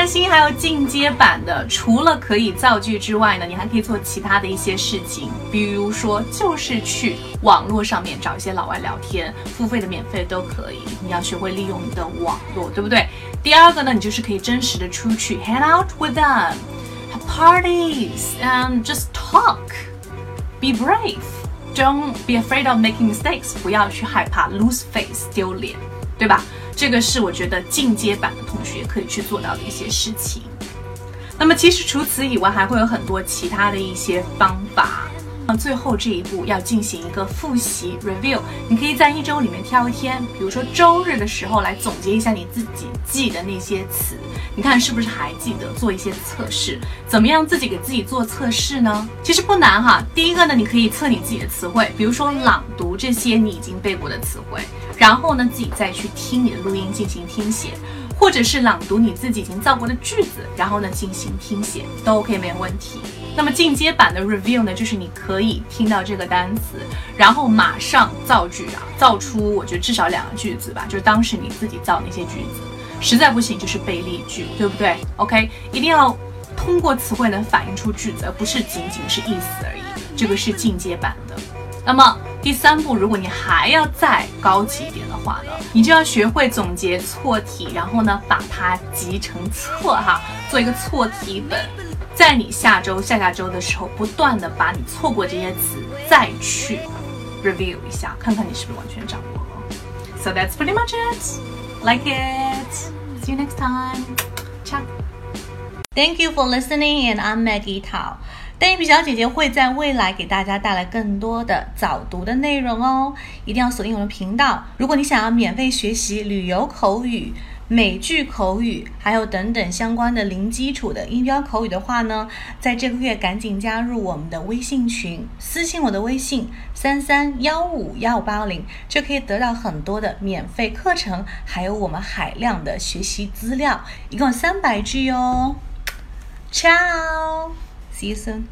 专心还有进阶版的，除了可以造句之外呢，你还可以做其他的一些事情，比如说就是去网络上面找一些老外聊天，付费的、免费的都可以。你要学会利用你的网络，对不对？第二个呢，你就是可以真实的出去，hang out with them。have parties and just talk. Be brave. Don't be afraid of making mistakes. 不要去害怕 lose face 丢脸，对吧？这个是我觉得进阶版的同学可以去做到的一些事情。那么其实除此以外，还会有很多其他的一些方法。最后这一步要进行一个复习 review，你可以在一周里面挑一天，比如说周日的时候来总结一下你自己记的那些词，你看是不是还记得？做一些测试，怎么样自己给自己做测试呢？其实不难哈。第一个呢，你可以测你自己的词汇，比如说朗读这些你已经背过的词汇，然后呢自己再去听你的录音进行听写。或者是朗读你自己已经造过的句子，然后呢进行听写都 OK 没有问题。那么进阶版的 review 呢，就是你可以听到这个单词，然后马上造句啊，造出我觉得至少两个句子吧，就是当时你自己造那些句子。实在不行就是背例句，对不对？OK，一定要通过词汇能反映出句子，而不是仅仅是意思而已。这个是进阶版的。那么第三步，如果你还要再高级一点的话呢，你就要学会总结错题，然后呢把它集成册哈，做一个错题本，在你下周、下下周的时候，不断的把你错过这些词再去 review 一下，看看你是不是完全掌握了。So that's pretty much it. Like it. See you next time. Ciao. Thank you for listening, and I'm Maggie Tao. 邓一皮小姐姐会在未来给大家带来更多的早读的内容哦，一定要锁定我的频道。如果你想要免费学习旅游口语、美剧口语，还有等等相关的零基础的音标口语的话呢，在这个月赶紧加入我们的微信群，私信我的微信三三幺五幺五八零，就可以得到很多的免费课程，还有我们海量的学习资料，一共三百句哦。Ciao。season